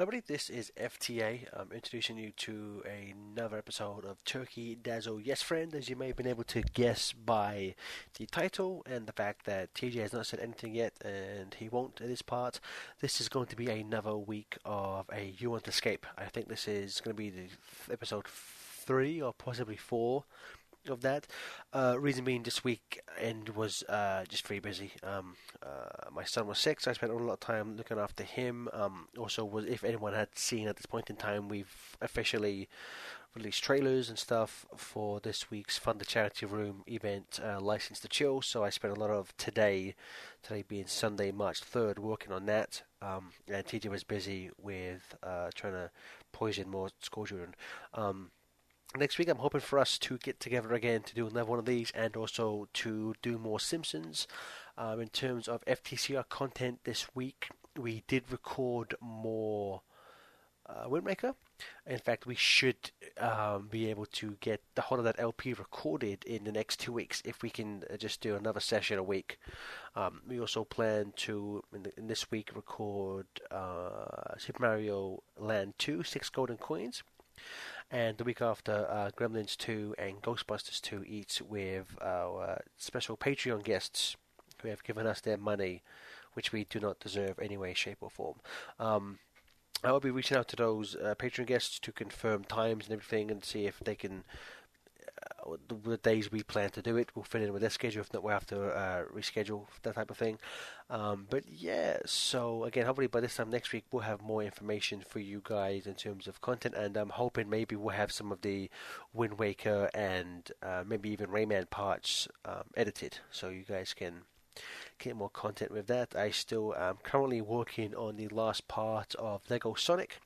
Everybody, this is FTA. I'm introducing you to another episode of Turkey Dazzle Yes Friend. As you may have been able to guess by the title and the fact that TJ has not said anything yet and he won't at this part, this is going to be another week of a You Want Escape. I think this is going to be the episode three or possibly four of that. Uh, reason being, this week end was uh, just very busy. Um, uh, my son was sick, so I spent a lot of time looking after him. Um, also, was if anyone had seen at this point in time, we've officially released trailers and stuff for this week's Fund the Charity Room event, uh, License to Chill. So I spent a lot of today, today being Sunday, March third, working on that. Um, and TJ was busy with uh, trying to poison more school children. Um, next week I'm hoping for us to get together again to do another one of these and also to do more Simpsons. Um, in terms of FTCR content this week, we did record more uh, Wind Waker. In fact, we should um, be able to get the whole of that LP recorded in the next two weeks if we can uh, just do another session a week. Um, we also plan to, in, the, in this week, record uh, Super Mario Land 2, Six Golden Coins and the week after uh, Gremlins 2 and Ghostbusters 2 each with our special Patreon guests who have given us their money, which we do not deserve any way, shape, or form. Um, I will be reaching out to those uh, Patreon guests to confirm times and everything and see if they can the, days we plan to do it will fit in with their schedule. If not, we'll have to uh, reschedule that type of thing. Um, but yeah, so again, hopefully by this time next week we'll have more information for you guys in terms of content, and I'm hoping maybe we'll have some of the Wind Waker and uh, maybe even Rayman parts um, edited, so you guys can get more content with that. I still am currently working on the last part of Lego Sonic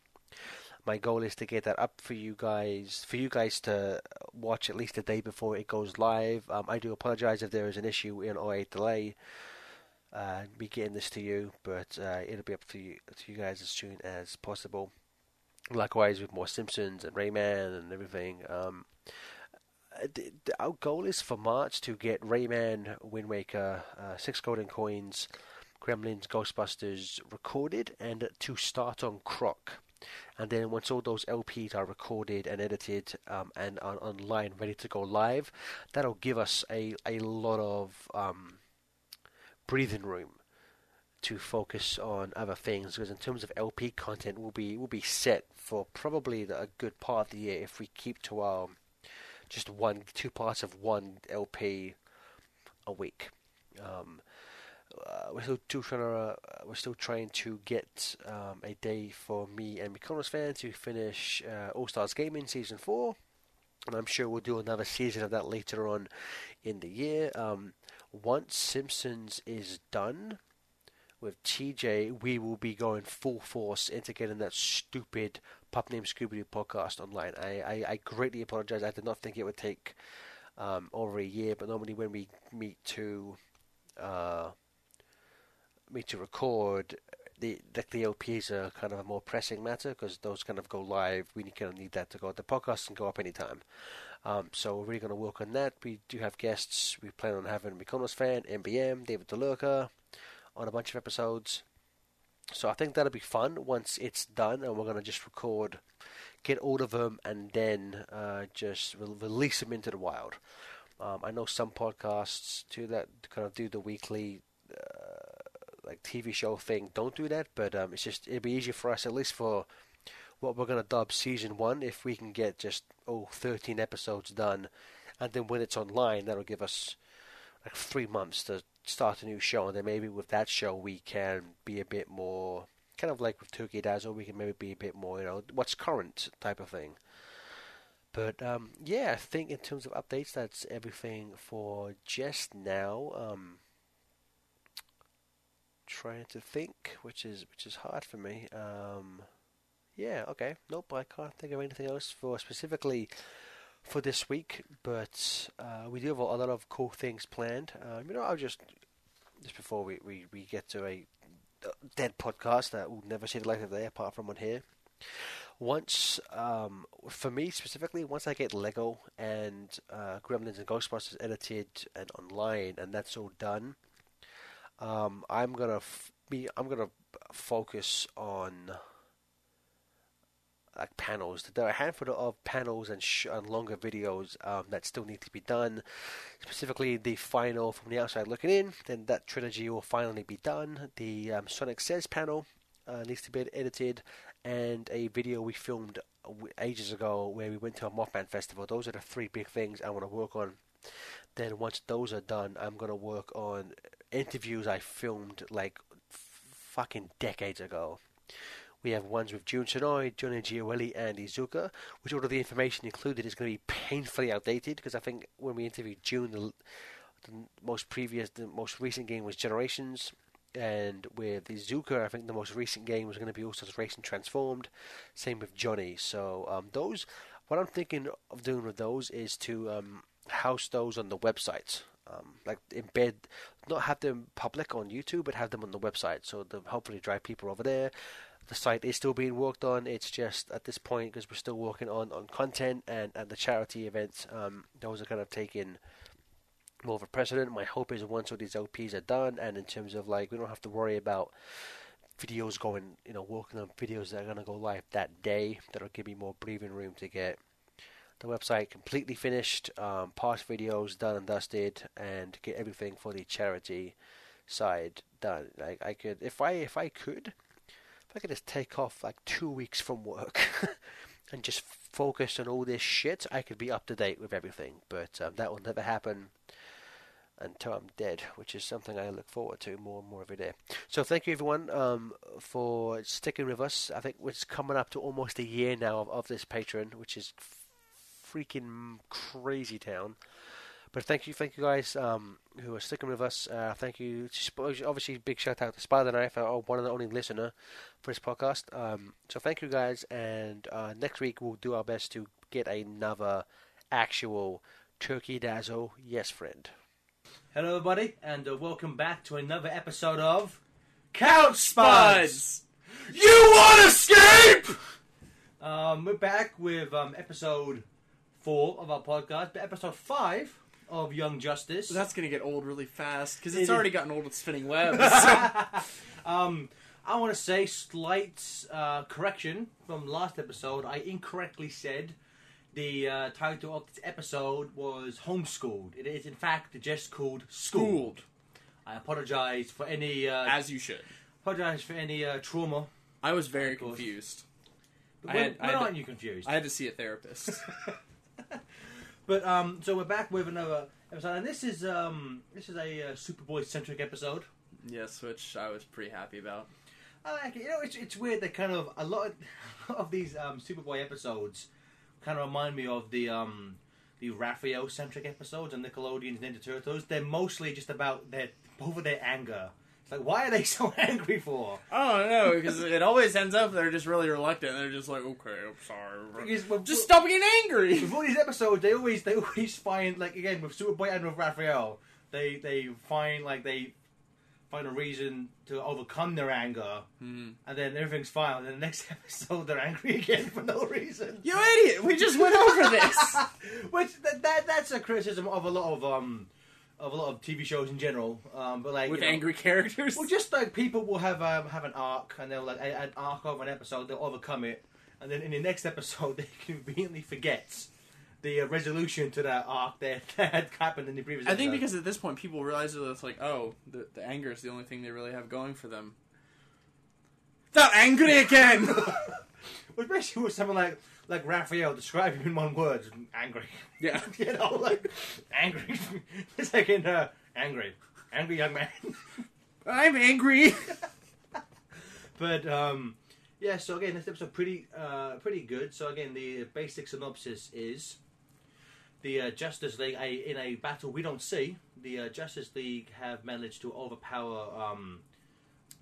my goal is to get that up for you guys, for you guys to watch at least a day before it goes live. Um, I do apologize if there is an issue in or a delay. Uh, be getting this to you, but uh, it'll be up to you to you guys as soon as possible. Likewise with more Simpsons and Rayman and everything. Um, the, our goal is for March to get Rayman, Wind Waker, uh, Six Golden Coins, Gremlins, Ghostbusters recorded and to start on Croc and then once all those LPs are recorded and edited um, and are online ready to go live, that'll give us a, a lot of um, breathing room to focus on other things because in terms of LP content we'll be we'll be set for probably a good part of the year if we keep to our just one two parts of one LP a week. Um, uh, we're still, trying to uh, we're still trying to get um, a day for me and McConnell's fan to finish uh, All Stars Gaming season four, and I'm sure we'll do another season of that later on in the year. Um, once Simpsons is done with TJ, we will be going full force into getting that stupid pup named Scooby Doo podcast online. I, I, I, greatly apologize. I did not think it would take um, over a year, but normally when we meet to uh, me to record, the the, the LPs are kind of a more pressing matter because those kind of go live. We kind of need that to go. The podcast can go up anytime. Um, so we're really going to work on that. We do have guests. We plan on having Mykonos fan, MBM, David DeLurca on a bunch of episodes. So I think that'll be fun once it's done, and we're going to just record, get all of them, and then uh, just re- release them into the wild. Um, I know some podcasts too that kind of do the weekly like TV show thing, don't do that. But um, it's just it'd be easier for us, at least for what we're gonna dub season one, if we can get just oh 13 episodes done, and then when it's online, that'll give us like three months to start a new show, and then maybe with that show we can be a bit more kind of like with Turkey Dazzle, we can maybe be a bit more, you know, what's current type of thing. But um, yeah, I think in terms of updates, that's everything for just now. Um, trying to think, which is which is hard for me. Um, yeah, okay, nope, I can't think of anything else for specifically for this week, but uh, we do have a lot of cool things planned. Um, you know, I'll just just before we, we, we get to a dead podcast that will never see the light of day apart from one here. Once, um, for me specifically, once I get Lego and uh, Gremlins and Ghostbusters edited and online, and that's all done, um, I'm gonna f- be I'm gonna focus on like panels. There are a handful of panels and, sh- and longer videos um, that still need to be done. Specifically, the final from the outside looking in. Then that trilogy will finally be done. The um, Sonic Says panel uh, needs to be edited, and a video we filmed ages ago where we went to a Mothman festival. Those are the three big things I want to work on. Then once those are done, I'm gonna work on interviews I filmed like f- fucking decades ago. We have ones with Jun Senoue, Johnny Gioeli, and Iizuka, which all of the information included is going to be painfully outdated because I think when we interviewed Jun, the, the most previous, the most recent game was Generations, and with Iizuka, I think the most recent game was going to be also Racing Transformed. Same with Johnny. So um, those, what I'm thinking of doing with those is to um, house those on the website. Um, like embed, not have them public on YouTube, but have them on the website. So they'll hopefully drive people over there. The site is still being worked on. It's just at this point because we're still working on, on content and, and the charity events. Um, those are kind of taking more of a precedent. My hope is once all these LPs are done, and in terms of like we don't have to worry about videos going, you know, working on videos that are going to go live that day. That'll give me more breathing room to get the website completely finished, um, past videos done and dusted, and get everything for the charity side done. Like I could, if I if I could, if I could just take off like two weeks from work and just focus on all this shit, I could be up to date with everything. But um, that will never happen until I'm dead, which is something I look forward to more and more every day. So thank you everyone um, for sticking with us. I think it's coming up to almost a year now of, of this Patreon, which is freaking crazy town. But thank you, thank you guys um, who are sticking with us. Uh, thank you. Obviously, big shout out to Spider Knife, our one the only listener for this podcast. Um, so thank you guys, and uh, next week we'll do our best to get another actual Turkey Dazzle Yes Friend. Hello, everybody, and uh, welcome back to another episode of Couch Spuds. You want to escape? Um, we're back with um, episode four of our podcast, but episode five of Young Justice. That's gonna get old really fast because It it's is. already gotten old with spinning webs. um, I want to say slight uh, correction from last episode. I incorrectly said the uh, title of this episode was homeschooled. It is in fact just called schooled. Schooled, I apologize for any uh, as you should. apologize for any uh, trauma. I was very confused. But I when, had- I had aren't you confused? I had to see a therapist. But um, so we're back with another episode, and this is um, this is a uh, Superboy centric episode. yes, which I was pretty happy about. I like it. You know, it's it's weird that kind of a lot of, of these um, Superboy episodes kind of remind me of the um, the Raphael centric episodes on Nickelodeon's Ninja Turtles. They're mostly just about their over their anger. Like, why are they so angry for? I don't know because it always ends up they're just really reluctant. They're just like, okay, I'm sorry. Because with- Just stop being angry. with all these episodes, they always they always find like again with Superboy and with Raphael, they they find like they find a reason to overcome their anger, Mhm. and then everything's fine. And then the next episode, they're angry again for no reason. You idiot! We just went over this. Which that, that that's a criticism of a lot of um of a lot of TV shows in general. Um, but like With you know, angry characters. well, just like people will have um, have an arc, and they'll like an arc of an episode, they'll overcome it, and then in the next episode, they conveniently forget the uh, resolution to that arc that, that had happened in the previous. I think because at this point people realize that it's like, oh, the, the anger is the only thing they really have going for them. They're angry again. Well, especially with someone like like Raphael, describe him in one word: angry. yeah. you know, like angry. it's like in uh, angry, angry young man. I'm angry. but um, yeah. So again, this episode pretty uh, pretty good. So again, the basic synopsis is the uh, Justice League a, in a battle we don't see. The uh, Justice League have managed to overpower um,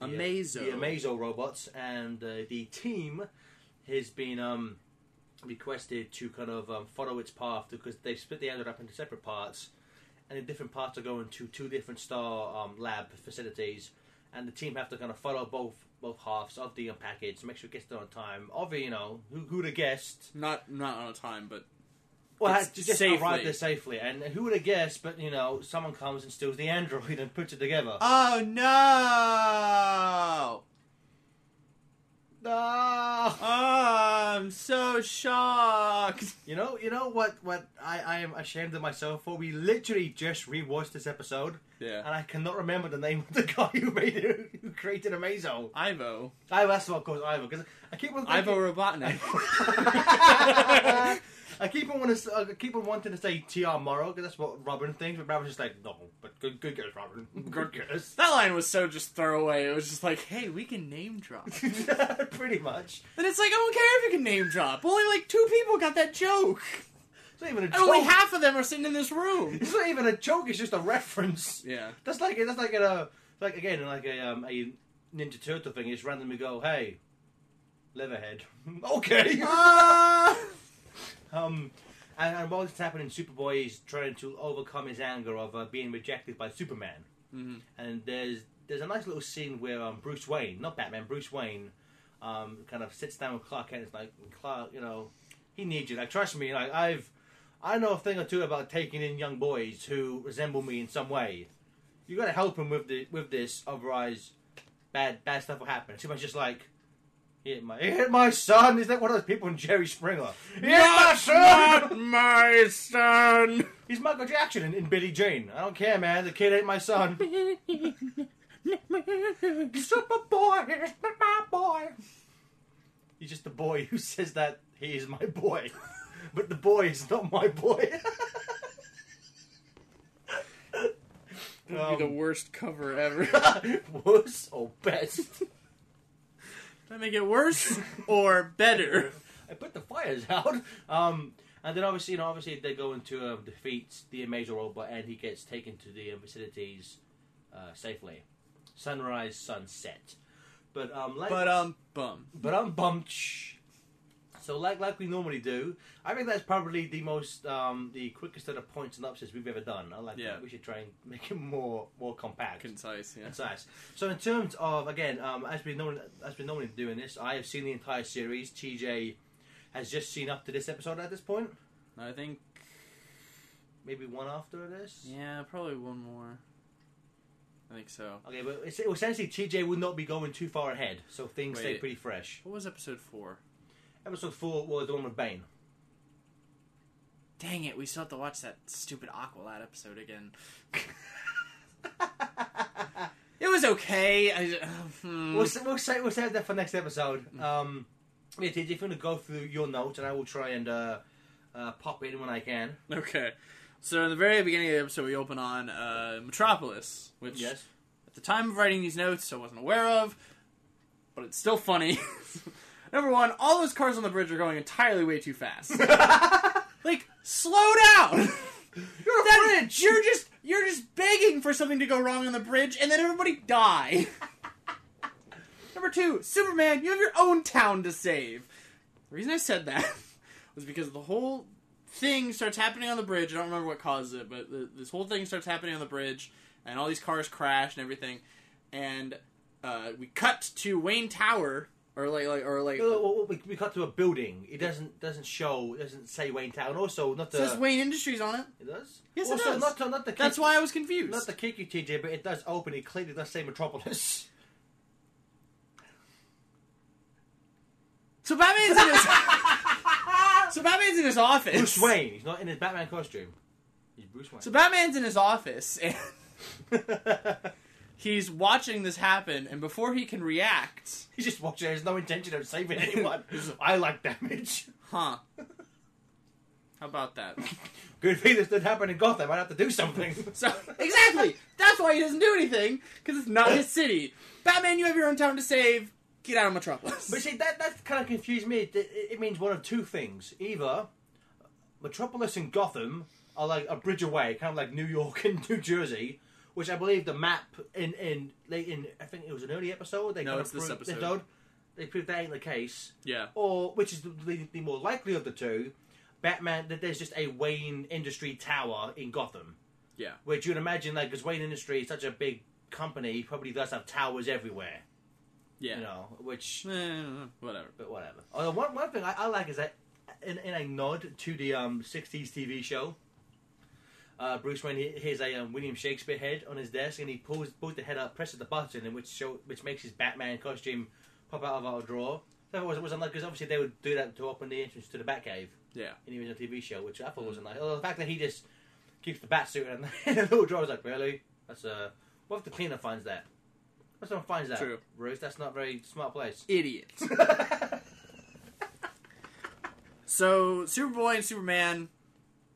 the, uh, Amazo. the Amazo robots, and uh, the team has been um, requested to kind of um, follow its path because they split the island up into separate parts, and the different parts are going to two different star um, lab facilities, and the team have to kind of follow both both halves of the um, package to make sure it gets there on time. Obviously, you know who who'd have guessed. Not not on time, but Well, It's just safely. arrive there safely, and who would have guessed? But you know, someone comes and steals the android and puts it together. oh no! No! Oh I'm so shocked. You know, you know what? What I, I am ashamed of myself for. We literally just rewatched this episode, Yeah. and I cannot remember the name of the guy who made it, who created Amazo. Ivo. I that's what course Ivo because I keep on thinking, Ivo Robotnik. I keep on wanting to, I keep on wanting to say T.O. Morrow because that's what Robin thinks, but Robin's just like no, but good, good guess, Robin, good guess. that line was so just throwaway. It was just like, hey, we can name drop. Pretty much. And it's like, I don't care if you can name drop. Only like two people got that joke. It's not even a And joke. only half of them are sitting in this room. It's not even a joke. It's just a reference. Yeah. That's like that's like a like again like a um, a Ninja Turtle thing. You just randomly go, hey, Leatherhead. okay. Ah! Um, and, and while this is happening, Superboy is trying to overcome his anger of uh, being rejected by Superman. Mhm. And there's there's a nice little scene where um, Bruce Wayne, not Batman, Bruce Wayne, um, kind of sits down with Clark Kent. and is like, Clark, you know, he needs you. Like, trust me. Like, I've I know a thing or two about taking in young boys who resemble me in some way. You got to help him with the with this, otherwise, bad bad stuff will happen. Superman's just like. He hit my, he hit my son. Is that one of those people in Jerry Springer? He hit my son. my son. He's Michael Jackson in, in Billie Jean. I don't care, man. The kid ain't my son. Superboy is not my boy. He's just the boy who says that he is my boy, but the boy is not my boy. That'd be the um, worst cover ever. Worst or best? Did I make it worse or better? I put the fires out. Um, and then obviously, you know, obviously they go into uh, defeat the Amazo robot, and he gets taken to the facilities uh, safely. Sunrise, sunset. But um, like, But um, bum. but I'm bummed. So like like we normally do, I think that's probably the most um, the quickest set of the point synopsis we've ever done. I like Yeah. that. We should try and make it more more compact. Concise. Yeah. concise. So in terms of again, um, as we normally as we normally do in this, I have seen the entire series. TJ has just seen up to this episode at this point. I think. Maybe one after this. Yeah, probably one more. I think so. Okay, but essentially TJ would not be going too far ahead, so things stay pretty fresh. What was episode four? Episode four was the one with Bane. Dang it, we still have to watch that stupid Aqualad episode again. It was okay. I, uh, hmm. We'll, we'll say we'll save that for next episode. Um, yeah, if you want to go through your notes, and I will try and uh, uh, pop in when I can. Okay. So in the very beginning of the episode, we open on uh, Metropolis, which Yes. at the time of writing these notes, I wasn't aware of, but it's still funny. Number one, all those cars on the bridge are going entirely way too fast. like, slow down. You're a That- bridge. You're just you're just begging for something to go wrong on the bridge, and then everybody die. Number two, Superman, you have your own town to save. The reason I said that was because the whole thing starts happening on the bridge. I don't remember what caused it, but the, this whole thing starts happening on the bridge, and all these cars crash and everything. And uh, we cut to Wayne Tower, or like, like or like. Uh, well, we, we cut to a building. It doesn't doesn't show. It doesn't say Wayne Town. Also, not it the. says Wayne Industries on it. It does. Yes, it does. Not the, not the. That's kick- why I was confused. Not the kick you, TJ, but it does open. It clearly does say Metropolis. So Batman's in his. so Batman's in his office. Bruce Wayne. He's not in his Batman costume. He's Bruce Wayne. So Batman's in his office and he's watching this happen, and before he can react, He's just watching. There's no intention of saving anyone. I like damage. huh? How about that? Good thing this didn't happen in Gotham. I'd have to do something. So exactly, that's why he doesn't do anything because it's not his city. Batman, you have your own town to save. Get out of Metropolis. But see, that that kind of confused me. It, it means one of two things: either Metropolis and Gotham are like a bridge away, kind of like New York and New Jersey, which I believe the map in in late in I think it was an early episode. They No, kind it's of this proved, episode. They proved that ain't the case, yeah, or which is the, the, the more likely of the two. Batman, that there's just a Wayne Industry tower in Gotham, yeah. which you'd imagine, like, because Wayne Industry is such a big company, he probably does have towers everywhere, Yeah. you know, which Eh, whatever. but whatever. Although one, one thing I, I like is that in, in a nod to the um, 60s TV show, uh, Bruce Wayne he- hears a um, William Shakespeare head on his desk and he pulls pulls the head up, presses the button, and which show which makes his Batman costume pop out of our drawer. So it wasn't, like because obviously they would do that to open the entrance to the Batcave Yeah. in the original TV show, which I thought wasn't nice. Although the fact that he just keeps the bat suit and the little drawer was like, really? That's uh, what if the cleaner finds that? What if someone finds that? True. Ruth, that's not a very smart place. Idiot. so Superboy and Superman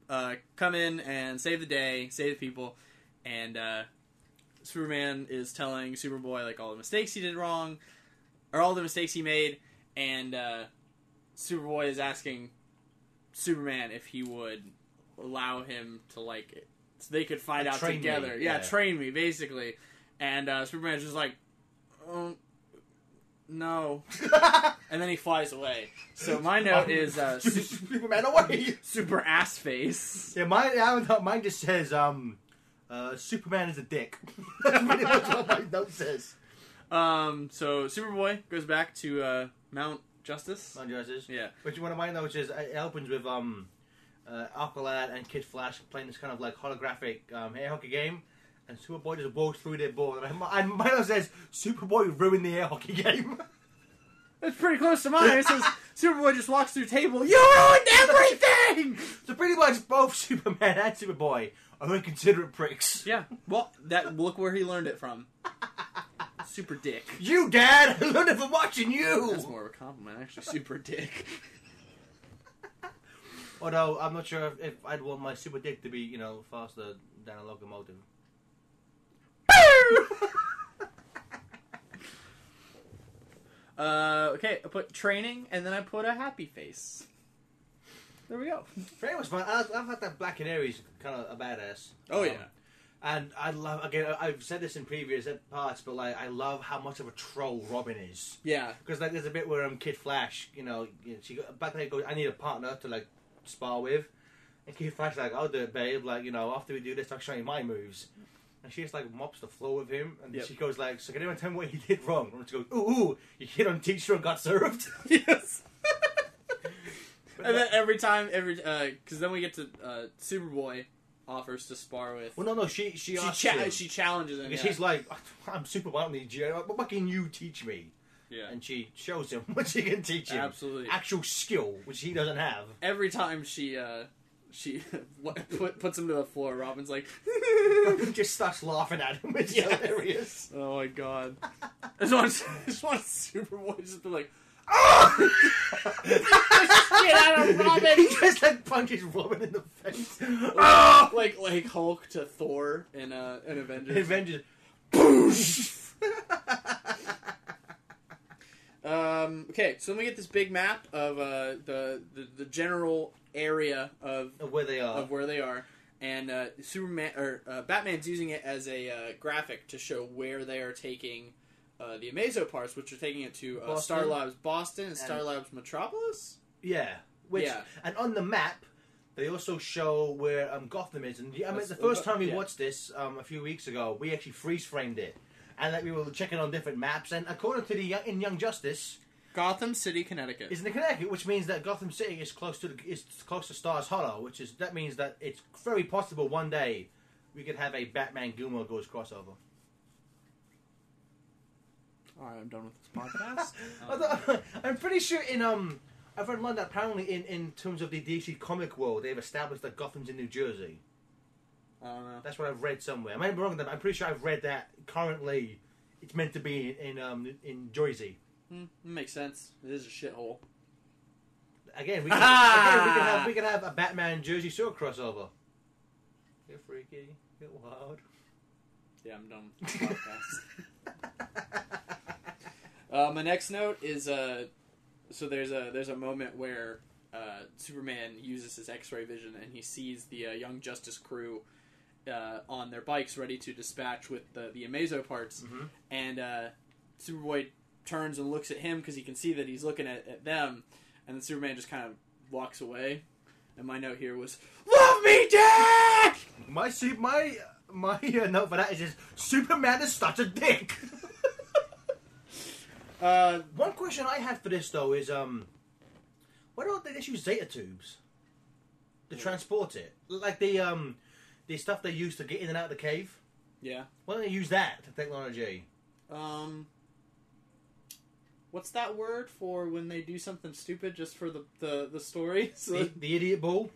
uh, come in and save the day, save the people, and uh, Superman is telling Superboy like all the mistakes he did wrong, or all the mistakes he made, and uh, Superboy is asking Superman if he would allow him to like so they could find Like, out together. Yeah, yeah. train me basically. And uh, Superman's just like, oh, no. and then he flies away. So my note is uh, su- Superman away. super ass face. Yeah, mine. I don't know, mine just says um, uh, Superman is a dick. That's pretty much what my note says. Um, so Superboy goes back to uh, Mount Justice. My justice. Yeah. Which one of my notes is it opens with um, uh, Aqualad and Kid Flash playing this kind of like holographic um, air hockey game, and Superboy just walks through their board. And my says Superboy ruined the air hockey game. That's pretty close to mine. It says Superboy just walks through table. You ruined everything. so pretty much both Superman and Superboy are inconsiderate pricks. yeah. Well, that look where he learned it from. Super dick. You, Dad, I learned it from watching you. That's more of a compliment, actually. Super dick. Although I'm not sure if, if I'd want my super dick to be, you know, faster than a locomotive. Uh, okay, I put training and then I put a happy face. There we go. Very much fun. I, I thought that Black Canary's kind of a badass. Oh, Um, yeah. And I love again. I've said this in previous parts, but like I love how much of a troll Robin is. Yeah. Because like there's a bit where um Kid Flash, you know, she back then goes, I need a partner to like spar with, and Kid Flash like, I'll do it, babe. Like you know, after we do this, I'll show you my moves. And she just like mops the floor with him, and Yep. she goes like, "So can anyone tell me what he did wrong?" And she goes, "Ooh, ooh, you hit on teacher and got served." yes. And then every time, every uh because then we get to uh, Superboy offers to spar with. well, no, no, she she she cha- she challenges him. Yeah. she's like, I'm super well, I don't need you. What, what can you teach me? yeah. And she shows him what she can teach him. Absolutely. Actual skill, which he doesn't have. Every time she uh she put, puts him to the floor, Robin's like, just starts laughing at him. It's Yeah. hilarious. "Oh my god!" I just want, I just want Superboy just to be like, "Oh, get out of Robin!" he just like punches Robin in the face. Oh! like like Hulk to Thor in uh in Avengers. Avengers. Um, okay, so then we get this big map of uh, the, the the general area of Where they are. of where they are, and uh, Superman or uh, Batman's using it as a uh, graphic to show where they are taking uh, the Amazo parts, which are taking it to uh, Boston. Star Labs Boston and And- Star Labs Metropolis. Yeah. Which, Yeah. And on the map, they also show where um, Gotham is. And I mean, That's- the first time we yeah. watched this um, a few weeks ago, we actually freeze framed it. And like, we were checking on different maps. And according to the in Young Justice, Gotham City, Connecticut. is in Connecticut, which means that Gotham City is close to the, is close to Stars Hollow, which is that means that it's very possible one day we could have a Batman Gilmore Girls crossover. All right, I'm done with this podcast. Although, I'm pretty sure in um I've read one that apparently in in terms of the DC comic world they've established that Gotham's in New Jersey. I don't know. That's what I've read somewhere. I might be wrong. With that, but I'm pretty sure I've read that currently it's meant to be in um in Jersey. Hmm, makes sense. It is a shithole. Again, we can, again, we can have we can have a Batman Jersey Shore crossover. Get freaky, get wild. Yeah, I'm done with this podcast. Uh, my next note is uh, so there's a there's a moment where uh, Superman uses his X-ray vision and he sees the uh, Young Justice crew uh, on their bikes ready to dispatch with the the Amazo parts, Mhm. and uh, Superboy turns and looks at him because he can see that he's looking at, at them, and then Superman just kind of walks away. And my note here was, "Love me, Dick." My su- my my uh, note for that is just Superman is such a dick. Uh, One question I had for this though is um, why don't they just use Zeta tubes to transport it? Like the um, the stuff they use to get in and out of the cave. yeah. Why don't they use that technology? Um. What's that word for when they do something stupid just for the the, the story? So, The, the idiot ball,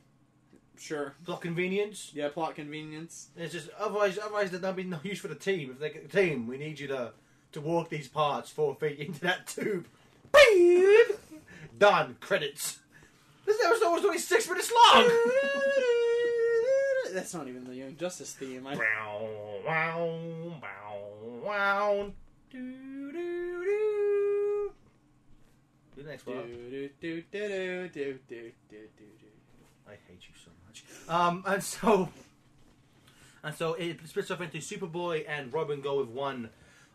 sure. plot convenience. Yeah, plot convenience. It's just otherwise, otherwise there'd not be no use for the team. If they get the team, we need you to to walk these parts four feet into that tube. Done. Credits. This episode was only six minutes long. That's not even the Young Justice theme. I, Wow, wow, wow, wow. Do, do, do. Do the next one. do, do, do, do, do, do, do, do. I hate you so much. Um, and so, and so it splits off into Superboy and Robin go with one,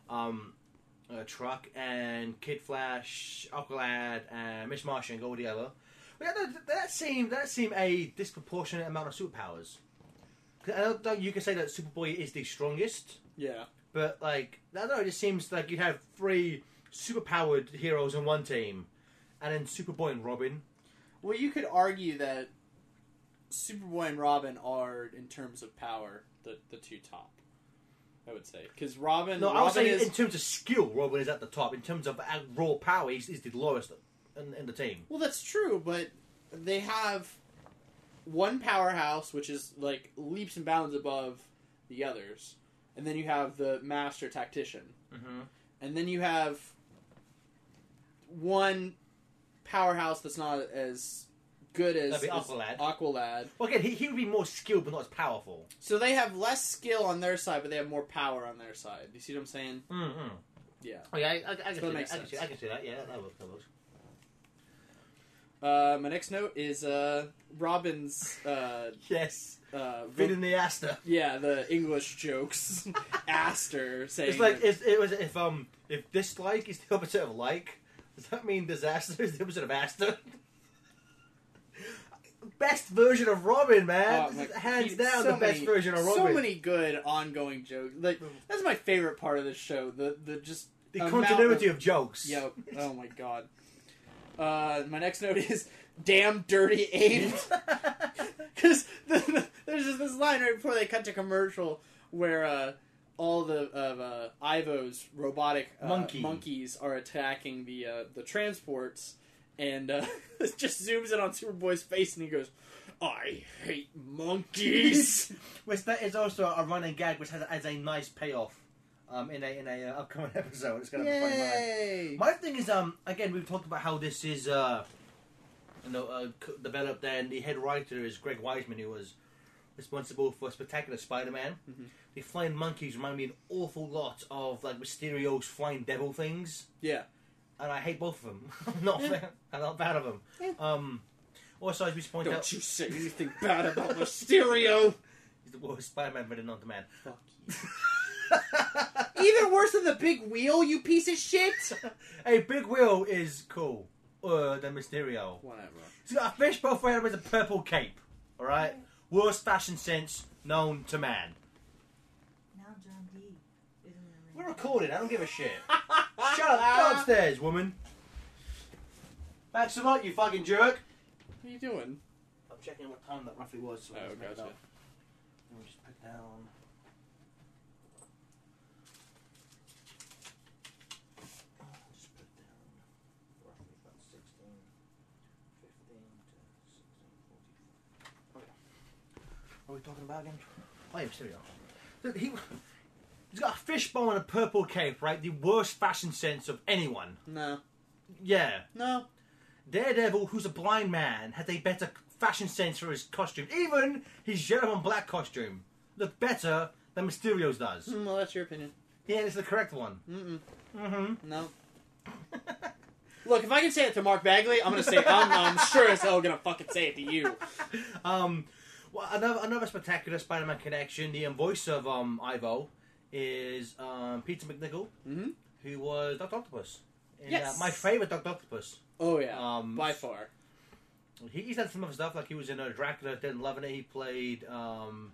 um, uh, truck, and Kid Flash, Aqualad, and Miss Martian go with the other. But yeah, that, that seemed that seemed a disproportionate amount of superpowers. I don't you can say that Superboy is the strongest, Yeah. but like I don't know, it just seems like you'd have three superpowered heroes in one team, and then Superboy and Robin. Well, you could argue that Superboy and Robin are, in terms of power, the the two top. I would say because Robin. No, Robin I was saying is, in terms of skill, Robin is at the top. In terms of uh, raw power, he's, he's the lowest in, in the team. Well, that's true, but they have one powerhouse, which is like leaps and bounds above the others, and then you have the master tactician, Mm-hmm. and then you have one powerhouse that's not as good as, That'd be as Aqualad. Aqualad. Well, again, he, he would be more skilled, but not as powerful. So they have less skill on their side, but they have more power on their side. You see what I'm saying? Mm-hmm. Yeah. Oh, yeah, I, I, I, can see that. I, can see. I can see that. Yeah, that works. That works. Uh, my next note is uh, Robin's. Uh, Yes, uh, fit in the Asta. Yeah, the English jokes. Aster saying It's like that- it's, it was if um if dislike is the opposite of like, does that mean disaster is the opposite of Asta? best version of Robin, man. Oh, This is hands down so the best many- version of Robin. So many good ongoing jokes. Like that's my favorite part of the show. The the just the continuity of- of jokes. Yo, oh my god. Uh, my next note is damn dirty ape. Because the, there's just this line right before they cut to commercial where uh, all the of uh, Ivo's robotic uh, Monkey. monkeys are attacking the uh, the transports, and uh, it just zooms in on Superboy's face, and he goes, "I hate monkeys." Which that is also a running gag, which has, has a nice payoff um, in a in a uh, upcoming episode. It's gonna be funny. line. My thing is, um, again, we've talked about how this is, uh, you know, uh, c- developed, and the head writer is Greg Weisman, who was responsible for Spectacular Spider-Man. Mhm. The flying monkeys remind me an awful lot of like Mysterio's flying devil things, Yeah. and I hate both of them. I'm not, a fan, I'm not a fan of them. Yeah. Um, also, as we point Don't out, you say anything bad about Mysterio. he's the worst Spider-Man villain known to man. Fuck you. Even worse than the big wheel, you piece of shit. hey, Big wheel is cool. Uh, than Mysterio. Whatever. He's got a fishbowl for him with a purple cape. All right, worst fashion sense known to man. Now John D. isn't in We're recording. I don't give a shit. Shut up, go upstairs, woman. Max him up, you fucking jerk. What are you doing? I'm checking what time that roughly was. So Oh, let's make gotcha. that. Let me just put down. Just put down roughly about 16, 15 to 16, 45. Okay. What are we talking about again? Oh, yeah, Mysterio. Look, He, he's got a fishbowl and a purple cape, right? The worst fashion sense of anyone. No. Yeah. No. Daredevil, who's a blind man, has a better fashion sense for his costume. Even his yellow and black costume look better than Mysterio's does. Mm, well, that's your opinion. Yeah, it's the correct one. Mm-mm. Mm-hmm. No. Look, if I can say it to Mark Bagley, I'm gonna say I'm, I'm sure as hell gonna fucking say it to you. um, well, another another spectacular Spider-Man connection. The um, voice of um Ivo is um Peter MacNicol, Mm-hmm. who was Doctor Octopus. In, Yes. uh, my favorite Doctor Octopus. Oh yeah, Um, by far. He, he's had some other stuff, like he was in uh, Dracula, and Loving It. He played um,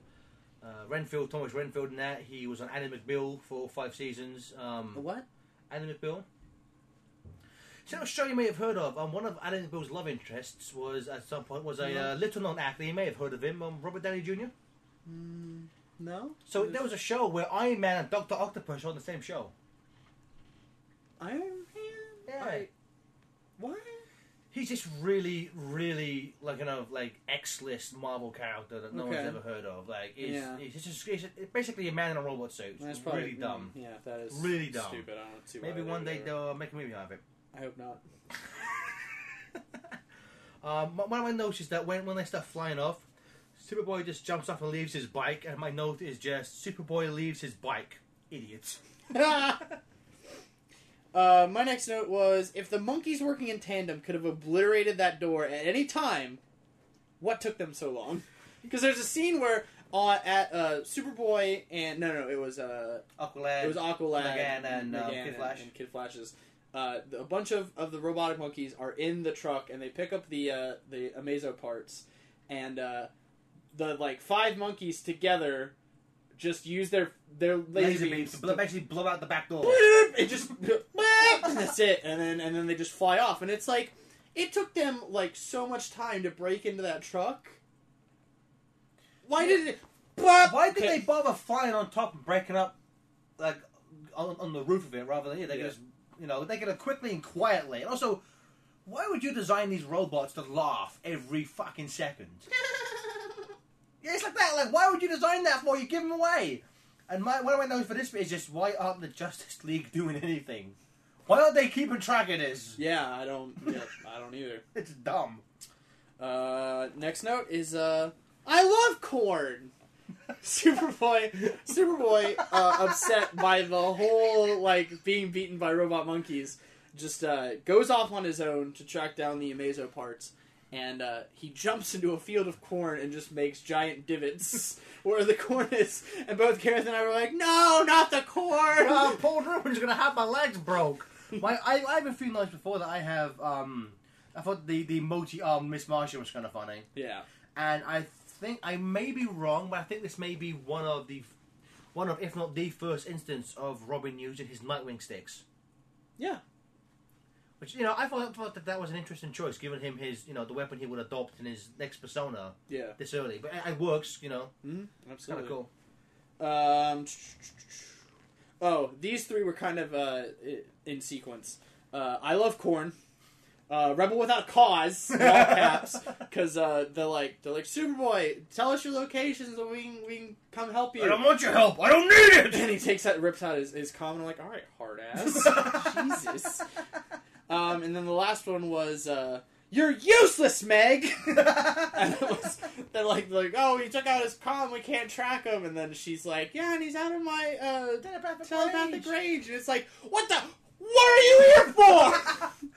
uh, Renfield, Thomas Renfield in that. He was on Ally McBeal for five seasons. Um, What? Ally McBeal. So a show you may have heard of. Um, one of Ally McBeal's love interests was at some point was a uh, little known actor. You may have heard of him, um, Robert Downey Jr. Mm, no. So there was a show where Iron Man and Doctor Octopus were on the same show. Iron Man. Yeah. I- what? He's just really, really like you know, like X-list Marvel character that no Okay. one's ever heard of. Like, he's, Yeah. he's just he's basically a man in a robot suit. That's It's probably really dumb. mm, Yeah, that is Really dumb. Stupid. I don't see why Maybe they one would day ever- they'll make a movie out of it. I hope not. Um, one of my notes is that when, when they start flying off, Superboy just jumps off and leaves his bike, and my note is just Superboy leaves his bike. Idiots. uh, my next note was if the monkeys working in tandem could have obliterated that door at any time, what took them so long? Because there's a scene where uh, at uh, Superboy and no, no, it was uh, Aqualad. it was Aqualad and, um, McGann Kid Flash. and Kid Flashes. Uh, a bunch of, of the robotic monkeys are in the truck and they pick up the uh, the Amazo parts and uh, the like five monkeys together just use their their laser, laser beams to to blow, blow out the back door. It just and that's it and then and then they just fly off and it's like it took them like so much time to break into that truck why did it? Why did Okay. they bother flying on top and breaking up, like, on, on the roof of it rather than yeah, they Yeah. just, you know, they could have quickly and quietly. And also, why would you design these robots to laugh every fucking second? Yeah, it's like that. Like, why would you design that for? You give them away. And my one of my notes for this bit is just why aren't the Justice League doing anything? Why aren't they keeping track of this? yeah i don't yeah, i don't either It's dumb. uh next note is uh i love corn superboy superboy uh, upset by the whole like being beaten by robot monkeys just uh, goes off on his own to track down the Amazo parts, and uh, he jumps into a field of corn and just makes giant divots where the corn is. And both Gareth and I were like, "No, not the corn!" uh, Paul Rubin's gonna have my legs broke. My, I, I have a few notes before that I have. Um, I thought the the multi-armed Miss Martian was kind of funny, yeah, and I think I may be wrong, but I think this may be one of the one of, if not the first instance of Robin using his Nightwing sticks. yeah, Which you know, I thought, thought that that was an interesting choice, given him his you know the weapon he would adopt in his next persona yeah. this early. But it, it works, you know, Mm-hmm. it's kind of cool. Um. Oh, these three were kind of uh, in sequence. Uh, I love corn. Uh, Rebel without cause, in all caps, because uh, they're like they're like Superboy. Tell us your location so we can we can come help you. I don't want your help. I don't need it. and he takes out, rips out his, his comm, and I'm like, all right, hard ass, Jesus. Um, and then the last one was, uh, "You're useless, Meg." and it was, they're like, like, oh, he took out his comm, we can't track him. And then she's like, yeah, and he's out of my uh, Telepathic telepathic range. range. And it's like, what the? What are you here for?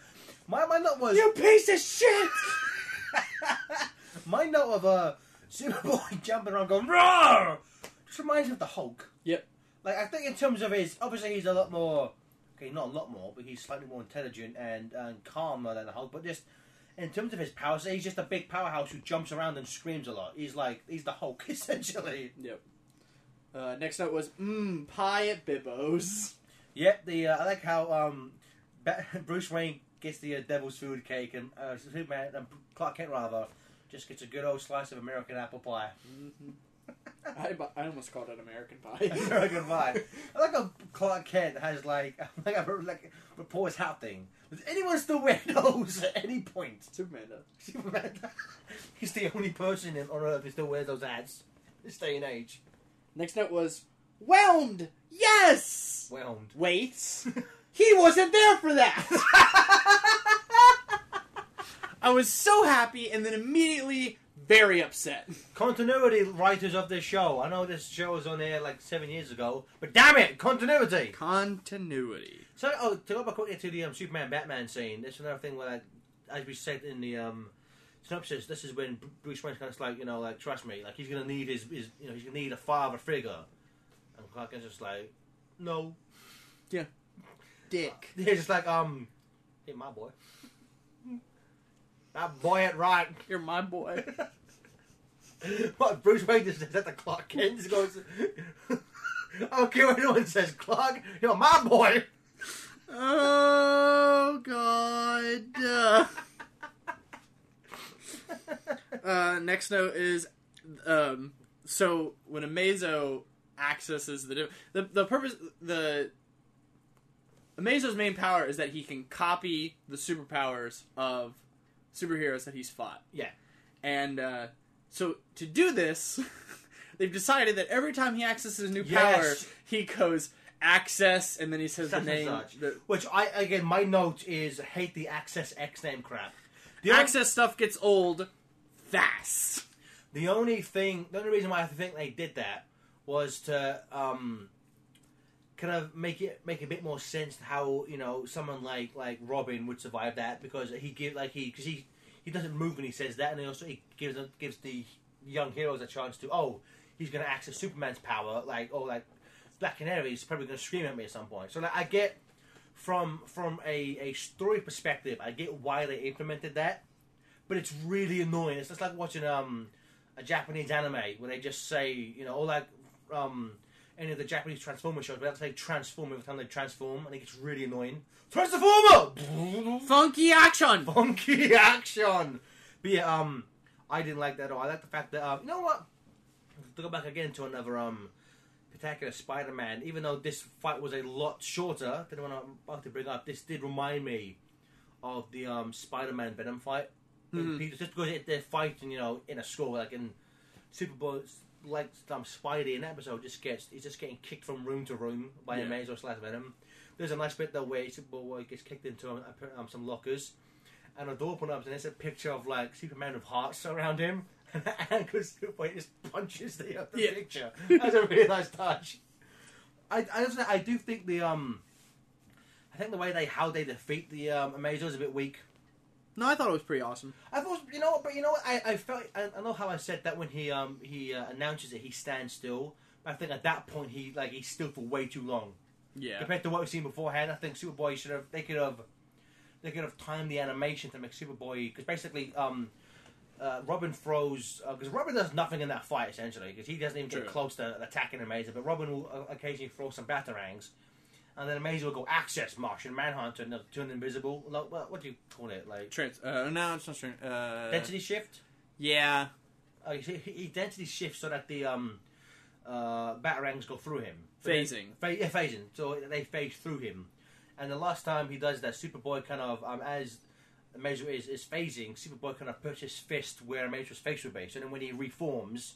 My my note was you piece of shit! My note of uh, Superboy jumping around going roar just reminds me of the Hulk. Yep. Like I think in terms of his, obviously he's a lot more. Okay, not a lot more, but he's slightly more intelligent and and calmer than the Hulk. But just in terms of his powers, he's just a big powerhouse who jumps around and screams a lot. He's like he's the Hulk essentially. Yep. Uh, next note was, mmm, pie at Bibbo's. Yep. The uh, I like how um, Bruce Wayne gets the uh, Devil's Food Cake and uh, Superman and Clark Kent rather just gets a good old slice of American apple pie. I, bu- I almost called it American Pie. American Pie. I like how Clark Kent has like like a like a Paul's hat thing. Does anyone still wear those at any point? Superman does. Superman. He's the only person in, on Earth who still wears those hats. This day and age. Next note was, whelmed! Yes! Whelmed. Wait. He wasn't there for that! I was so happy and then immediately very upset. Continuity writers of this show. I know this show was on air like seven years ago, but damn it, continuity. Continuity. So, oh, to go back quickly to the um, Superman Batman scene, this is another thing where, I, as we said in the um, synopsis, this is when Bruce Wayne's kind of like, you know, like, trust me, like, he's going to need his, his, you know, he's going to need a father figure. And Clark Kent's just like, no. Dick. He's just like, um, hey, my boy. That boy at right. You're my boy. what, Bruce Wayne just says that to Clark Kent? Just goes, I don't care what anyone says, Clark, you're my boy. oh, God. uh, next note is um, so when Amazo accesses the the the purpose the Amazo's main power is that he can copy the superpowers of superheroes that he's fought. Yeah. And uh, so to do this, they've decided that every time he accesses a new Yes. power, he goes access, and then he says Such the name. The, Which I again, my note is hate the Access X name crap. The the only- access stuff gets old fast. The only thing, the only reason why I think they did that was to um, kind of make it make a bit more sense how you know someone like like Robin would survive that because he give like he because he he doesn't move when he says that, and he also he gives gives the young heroes a chance to oh he's to access Superman's power like oh like Black Canary is probably to scream at me at some point. So like I get from from a, a story perspective, I get why they implemented that, but it's really annoying. It's just like watching um a Japanese anime where they just say you know or like um any of the Japanese Transformer shows, where they have to say transform every time they transform, and it gets really annoying. Transformer, Funky action. funky action. But yeah, um, I didn't like that at all. I like the fact that um, you know what? To go back again to another um spectacular Spider-Man, even though this fight was a lot shorter than the one I'm about to bring up, this did remind me of the um Spider-Man Venom fight. Mhm. Just because they're fighting, you know, in a school, like in Superboy, like um, Spidey in that episode, just gets he's just getting kicked from room to room by Yeah. Amazo slash Venom. There's a nice bit though where Superboy gets kicked into um, um, some lockers, and a door opens up, and there's a picture of like Superman with hearts around him, and because Superboy just punches the, the Yeah. picture. That's a really nice touch. I I, also, I do think the um. I think the way they how they defeat the um, Amazo is a bit weak. No, I thought it was pretty awesome. I thought, you know, but you know what? I, I felt, I, I know how I said that when he um he uh, announces it, he stands still. But I think at that point he like he's still for way too long Yeah. compared to what we've seen beforehand. I think Superboy should have they could have they could have timed the animation to make Superboy because basically um. Uh, Robin throws because Robin does nothing in that fight essentially because he doesn't even get close to attacking Amazo. But Robin will uh, occasionally throw some batarangs, and then Amazo will go access Martian Manhunter and turn invisible. Like, what, what do you call it? Like Trans. Uh, no, it's not trans. Uh, density shift. Yeah. Uh, he, he density shifts so that the um, uh, batarangs go through him. Phasing. Fa- yeah, phasing. So they phase through him. And the last time he does that, Superboy kind of, um, as Amazo is, is phasing, Superboy kind of puts his fist where Amazo's face would be. So then when he reforms,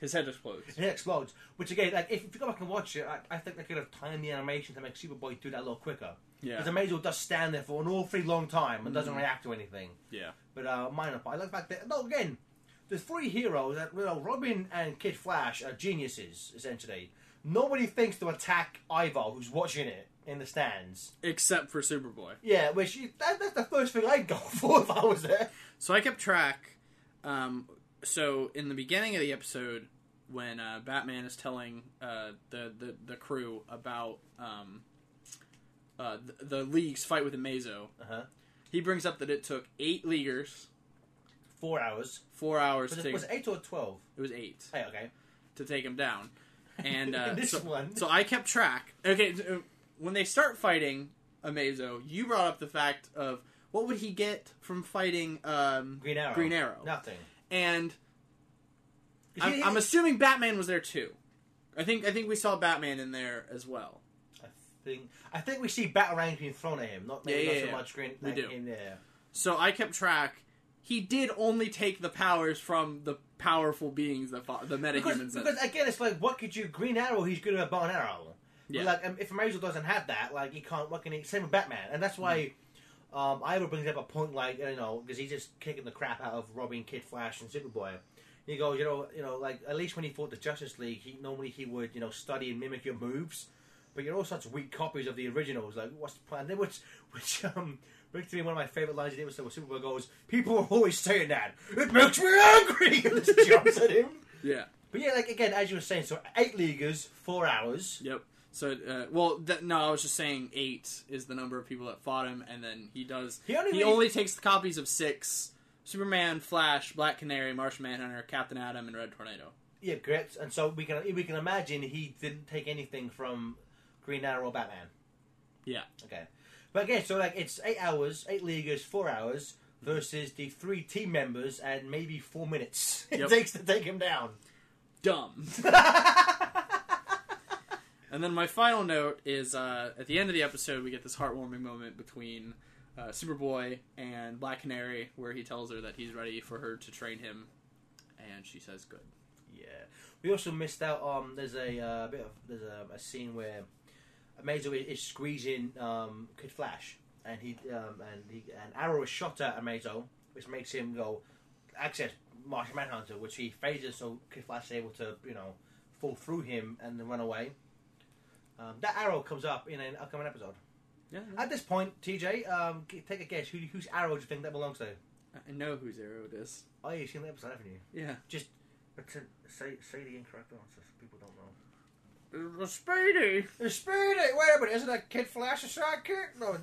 His head explodes. it explodes. Which again, like if, if you go back and watch it, I, I think they could have timed the animation to make Superboy do that a little quicker. Yeah. Because Amazo does stand there for an awfully long time and doesn't Mhm. react to anything. Yeah. But uh, minor part. I like the fact that no, again, the three heroes that you know, Robin and Kid Flash are geniuses essentially. Nobody thinks to attack Ivo, who's watching it in the stands. Except for Superboy. Yeah, which that, that's the first thing I'd go for if I was there. So I kept track. Um, so in the beginning of the episode, when uh, Batman is telling uh, the, the the crew about um, uh, the, the league's fight with Amazo, Uh-huh. he brings up that it took eight leaguers Four hours. four hours Was to it, take. was it eight or twelve? it was eight Hey, okay. to take him down, and uh, this so, one. so I kept track. Okay, when they start fighting Amazo, you brought up the fact of what would he get from fighting um, Green Arrow. Green Arrow, Nothing. And I'm, I'm assuming Batman was there too. I think I think we saw Batman in there as well. I think I think we see batarangs being thrown at him, not maybe Yeah, not yeah, so yeah. much green. We like, do. In there. So I kept track. He did only take the powers from the powerful beings that fought the Because, metahumans. that- because again, it's like, what could you? Green Arrow, he's good at a bow and arrow. Yeah. But, like, um, if Amazo doesn't have that, like, he can't. What can he? Same with Batman, and that's why. Um, Ivo brings up a point like you know because he's just kicking the crap out of Robin, Kid Flash, and Superboy. He goes, you know, you know, like at least when he fought the Justice League, he normally he would you know study and mimic your moves, but you're all such weak copies of the originals. Like, what's the plan? Then which which um brings to me one of my favorite lines in the episode where Superboy goes, "People are always saying that. It makes me angry." and just jumps at him. yeah. But yeah, like again, as you were saying, so eight leaguers, four hours. Yep. So, uh, well, th- no, I was just saying eight is the number of people that fought him, and then he does. He only He really- only takes the copies of six: Superman, Flash, Black Canary, Martian Manhunter, Captain Atom, and Red Tornado. Yeah, great. And so we can we can imagine he didn't take anything from Green Arrow or Batman. Yeah. Okay, but again, so like it's eight hours, eight leaguers, four hours versus the three team members and maybe four minutes it Yep. takes to take him down. Dumb. And then my final note is uh, at the end of the episode, we get this heartwarming moment between uh, Superboy and Black Canary, where he tells her that he's ready for her to train him, and she says, "Good." Yeah. We also missed out on. There's a uh, bit of there's a, a scene where Amazo is, squeezing um, Kid Flash, and he um, and he, an arrow is shot at Amazo, which makes him go access Martian Manhunter, which he phases so Kid Flash is able to you know fall through him and then run away. Um, that arrow comes up in an upcoming episode. Yeah, At this point, TJ, um, g- take a guess. Who, whose arrow do you think that belongs to? I know whose arrow it is. Oh, you've seen the episode, haven't you? Yeah, Pretend, say, say the incorrect answer. so People don't know. it was Speedy. The Speedy! Wait a minute, isn't that Kid Flash a sidekick? No,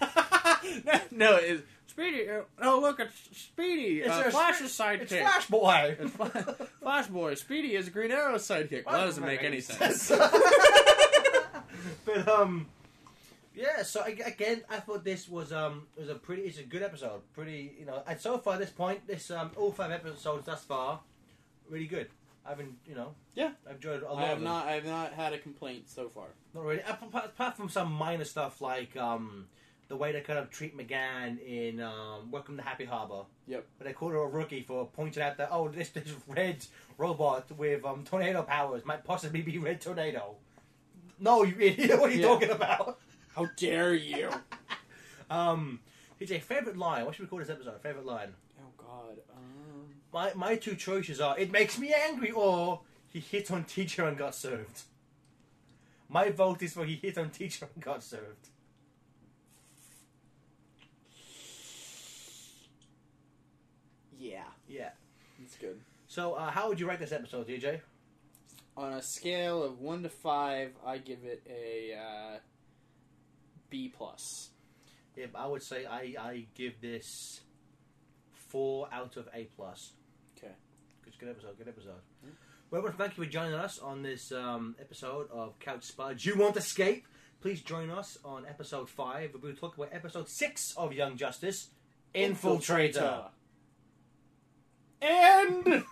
no, no, it's Speedy. uh, Oh, look, it's Speedy. It's uh, a Flash's sidekick. it's Flash Boy! It's Fla- Flash Boy. Speedy is a Green Arrow's sidekick. Well, that doesn't make any sense. but, um, yeah, so ag- again, I thought this was, um, was a pretty, it's a good episode. Pretty, you know, and so far at this point, this, um, all five episodes thus far, really good. I've been, you know, Yeah. I've enjoyed a lot I of have them. not. I have not had a complaint so far. Not really. Apart, apart from some minor stuff like um, the way they kind of treat M'gann in um, Welcome to Happy Harbor. Yep. But they called her a rookie for pointing out that oh, this this red robot with um, tornado powers might possibly be Red Tornado. No, you idiot! What are you Yeah. talking about? How dare you? Um, a favorite line. What should we call this episode? Favorite line. oh God. Um. My my two choices are: it makes me angry, or he hit on teacher and got served. My vote is for he hit on teacher and got served. Yeah, Yeah. that's good. So, uh, how would you rate this episode, DJ? On a scale of one to five, I give it a uh, B plus. Yeah, I would say I, I give this four out of A plus. Okay. Good, good episode. Good episode. Mm. Well, everyone, thank you for joining us on this um, episode of Couch Spuds. You want escape? Please join us on episode five. We'll be talking about episode six of Young Justice, Infiltrator. And